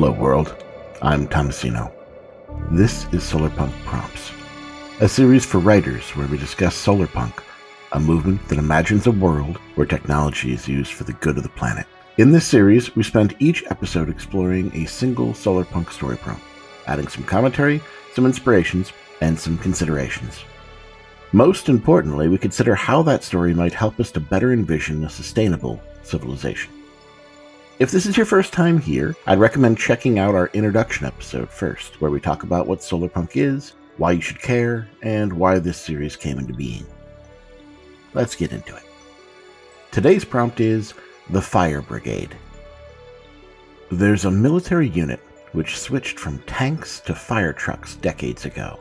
Hello, world. I'm Tomasino. This is Solarpunk Prompts, a series for writers where we discuss solarpunk, a movement that imagines a world where technology is used for the good of the planet. In this series, we spend each episode exploring a single solarpunk story prompt, adding some commentary, some inspirations, and some considerations. Most importantly, we consider how that story might help us to better envision a sustainable civilization. If this is your first time here, I'd recommend checking out our introduction episode first, where we talk about what solarpunk is, why you should care, and why this series came into being. Let's get into it. Today's prompt is the Fire Brigade. There's a military unit which switched from tanks to fire trucks decades ago.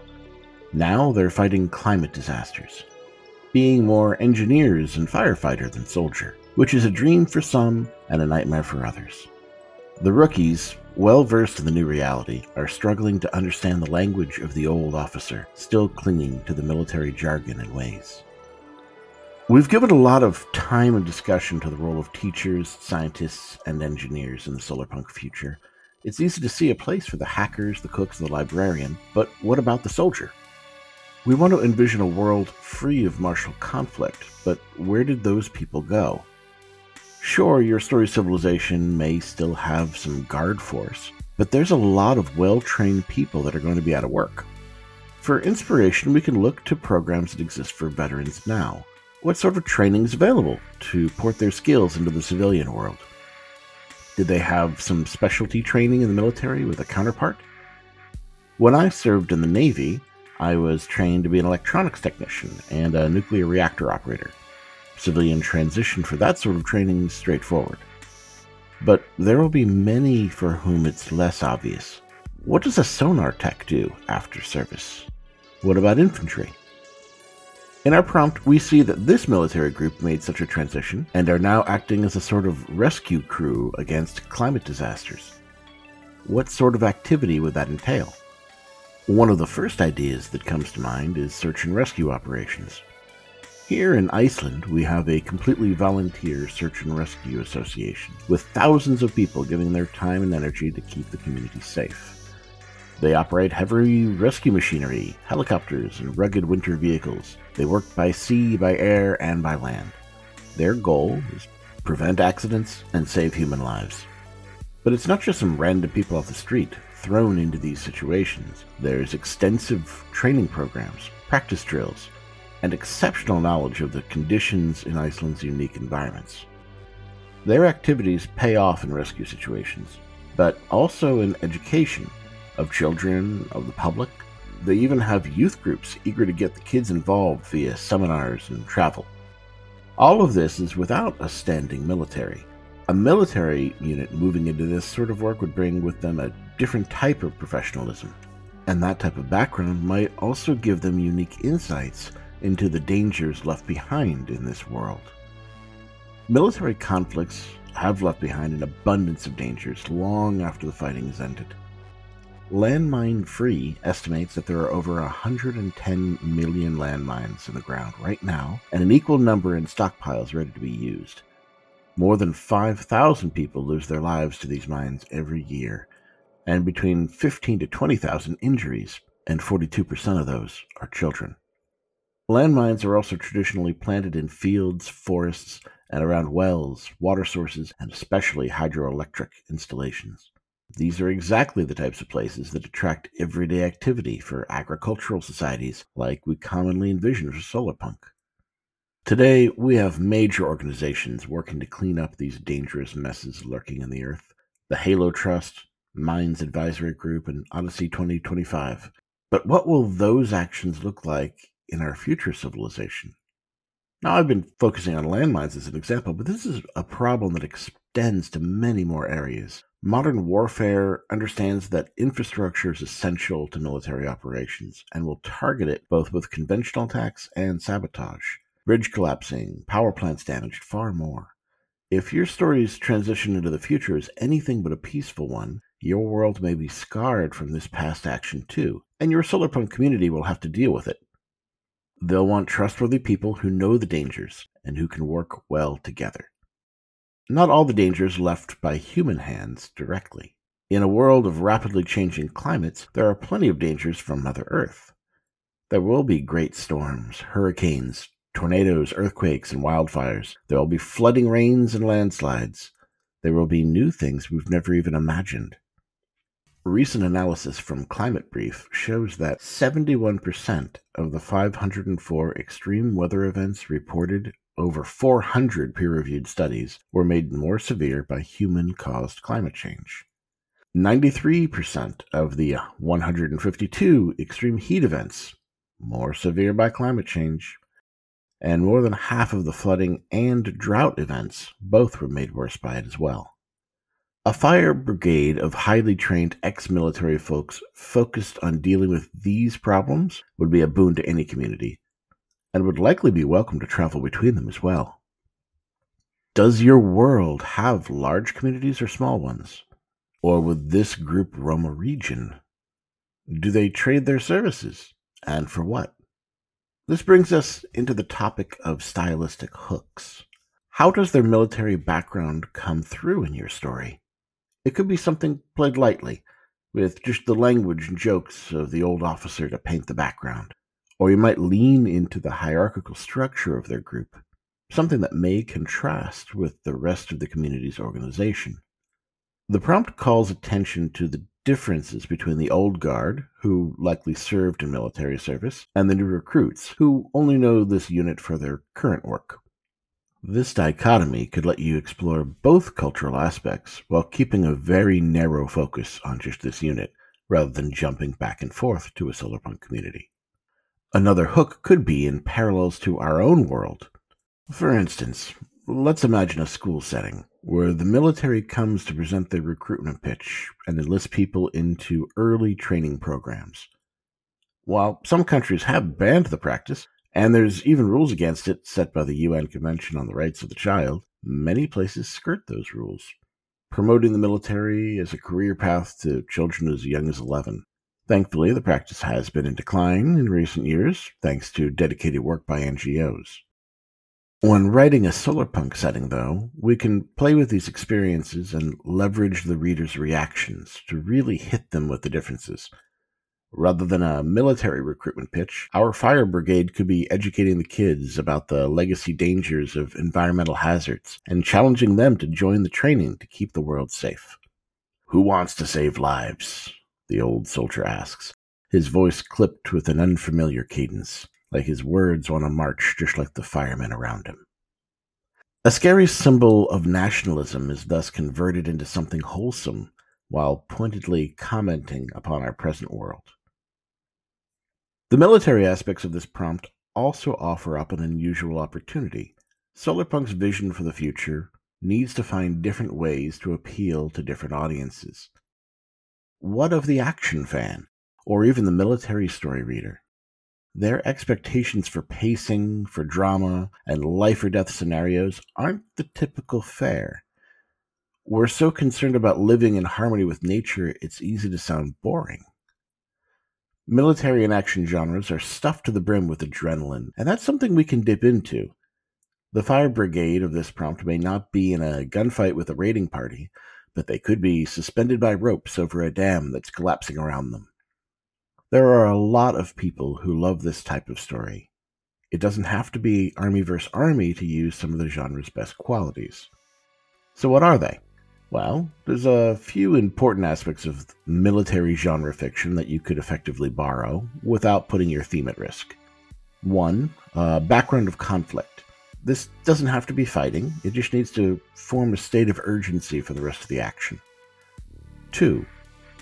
Now they're fighting climate disasters, being more engineers and firefighter than soldier which is a dream for some and a nightmare for others. The rookies, well versed in the new reality, are struggling to understand the language of the old officer, still clinging to the military jargon and ways. We've given a lot of time and discussion to the role of teachers, scientists, and engineers in the solarpunk future. It's easy to see a place for the hackers, the cooks, and the librarian, but what about the soldier? We want to envision a world free of martial conflict, but where did those people go? Sure, your story civilization may still have some guard force, but there's a lot of well trained people that are going to be out of work. For inspiration, we can look to programs that exist for veterans now. What sort of training is available to port their skills into the civilian world? Did they have some specialty training in the military with a counterpart? When I served in the Navy, I was trained to be an electronics technician and a nuclear reactor operator civilian transition for that sort of training is straightforward. But there will be many for whom it's less obvious. What does a sonar tech do after service? What about infantry? In our prompt, we see that this military group made such a transition and are now acting as a sort of rescue crew against climate disasters. What sort of activity would that entail? One of the first ideas that comes to mind is search and rescue operations. Here in Iceland, we have a completely volunteer search and rescue association, with thousands of people giving their time and energy to keep the community safe. They operate heavy rescue machinery, helicopters, and rugged winter vehicles. They work by sea, by air, and by land. Their goal is prevent accidents and save human lives. But it's not just some random people off the street thrown into these situations. There's extensive training programs, practice drills, and exceptional knowledge of the conditions in Iceland's unique environments. Their activities pay off in rescue situations, but also in education of children, of the public. They even have youth groups eager to get the kids involved via seminars and travel. All of this is without a standing military. A military unit moving into this sort of work would bring with them a different type of professionalism, and that type of background might also give them unique insights into the dangers left behind in this world. Military conflicts have left behind an abundance of dangers long after the fighting has ended. Landmine Free estimates that there are over 110 million landmines in the ground right now, and an equal number in stockpiles ready to be used. More than 5,000 people lose their lives to these mines every year, and between 15 to 20,000 injuries, and 42% of those are children. Landmines are also traditionally planted in fields, forests, and around wells, water sources, and especially hydroelectric installations. These are exactly the types of places that attract everyday activity for agricultural societies like we commonly envision for solarpunk. Today, we have major organizations working to clean up these dangerous messes lurking in the earth. The Halo Trust, Mines Advisory Group, and Odyssey 2025. But what will those actions look like in our future civilization. Now, I've been focusing on landmines as an example, but this is a problem that extends to many more areas. Modern warfare understands that infrastructure is essential to military operations and will target it both with conventional attacks and sabotage. Bridge collapsing, power plants damaged, far more. If your story's transition into the future is anything but a peaceful one, your world may be scarred from this past action too, and your solarpunk community will have to deal with it. They'll want trustworthy people who know the dangers and who can work well together. Not all the dangers left by human hands directly. In a world of rapidly changing climates, there are plenty of dangers from Mother Earth. There will be great storms, hurricanes, tornadoes, earthquakes, and wildfires. There will be flooding rains and landslides. There will be new things we've never even imagined. A recent analysis from Climate Brief shows that 71% of the 504 extreme weather events reported over 400 peer reviewed studies were made more severe by human caused climate change. 93% of the 152 extreme heat events more severe by climate change, and more than half of the flooding and drought events both were made worse by it as well. A fire brigade of highly trained ex military folks focused on dealing with these problems would be a boon to any community, and would likely be welcome to travel between them as well. Does your world have large communities or small ones? Or would this group roam a region? Do they trade their services? and for what. This brings us into the topic of stylistic hooks. How does their military background come through in your story? It could be something played lightly, with just the language and jokes of the old officer to paint the background. Or you might lean into the hierarchical structure of their group, something that may contrast with the rest of the community's organization. The prompt calls attention to the differences between the old guard, who likely served in military service, and the new recruits, who only know this unit for their current work. This dichotomy could let you explore both cultural aspects while keeping a very narrow focus on just this unit, rather than jumping back and forth to a solarpunk community. Another hook could be in parallels to our own world. For instance, let's imagine a school setting where the military comes to present their recruitment pitch and enlist people into early training programs. While some countries have banned the practice, and there's even rules against it set by the UN Convention on the Rights of the Child, many places skirt those rules, promoting the military as a career path to children as young as 11. Thankfully, the practice has been in decline in recent years, thanks to dedicated work by NGOs. When writing a solarpunk setting, though, we can play with these experiences and leverage the reader's reactions to really hit them with the differences. Rather than a military recruitment pitch, our fire brigade could be educating the kids about the legacy dangers of environmental hazards and challenging them to join the training to keep the world safe. Who wants to save lives? The old soldier asks, his voice clipped with an unfamiliar cadence like his words on a march just like the firemen around him. A scary symbol of nationalism is thus converted into something wholesome while pointedly commenting upon our present world. The military aspects of this prompt also offer up an unusual opportunity. Solarpunk's vision for the future needs to find different ways to appeal to different audiences. What of the action fan, or even the military story reader? Their expectations for pacing, for drama, and life or death scenarios aren't the typical fare. We're so concerned about living in harmony with nature, it's easy to sound boring. Military and action genres are stuffed to the brim with adrenaline, and that's something we can dip into. The fire brigade of this prompt may not be in a gunfight with a raiding party, but they could be suspended by ropes over a dam that's collapsing around them. There are a lot of people who love this type of story. It doesn't have to be army versus army to use some of the genre's best qualities. So, what are they? Well, there's a few important aspects of military genre fiction that you could effectively borrow without putting your theme at risk. One, a background of conflict. This doesn't have to be fighting, it just needs to form a state of urgency for the rest of the action. Two,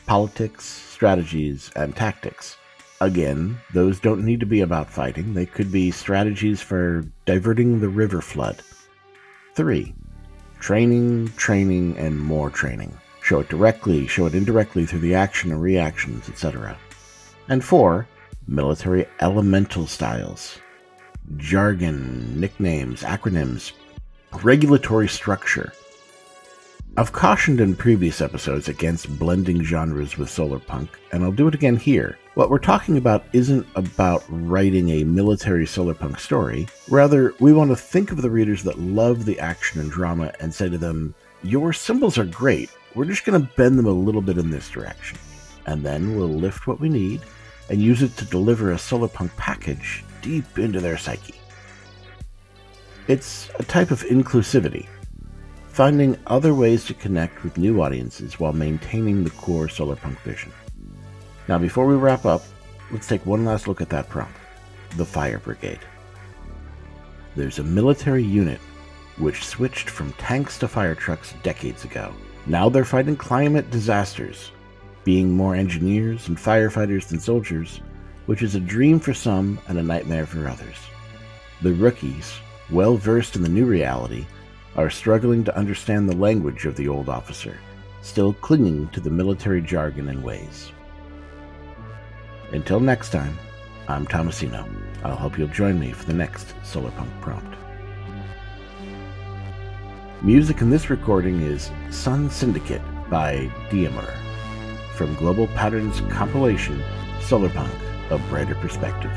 politics, strategies, and tactics. Again, those don't need to be about fighting, they could be strategies for diverting the river flood. 3. Training, training, and more training. Show it directly, show it indirectly through the action and reactions, etc. And 4. Military elemental styles. Jargon, nicknames, acronyms, regulatory structure. I've cautioned in previous episodes against blending genres with solarpunk, and I'll do it again here. What we're talking about isn't about writing a military solarpunk story. Rather, we want to think of the readers that love the action and drama and say to them, Your symbols are great, we're just going to bend them a little bit in this direction. And then we'll lift what we need and use it to deliver a solarpunk package deep into their psyche. It's a type of inclusivity, finding other ways to connect with new audiences while maintaining the core solarpunk vision. Now, before we wrap up, let's take one last look at that prompt the Fire Brigade. There's a military unit which switched from tanks to fire trucks decades ago. Now they're fighting climate disasters, being more engineers and firefighters than soldiers, which is a dream for some and a nightmare for others. The rookies, well versed in the new reality, are struggling to understand the language of the old officer, still clinging to the military jargon and ways. Until next time, I'm Tomasino. I'll hope you'll join me for the next Solarpunk prompt. Music in this recording is Sun Syndicate by Dyamur from Global Patterns compilation Solarpunk A Brighter Perspective.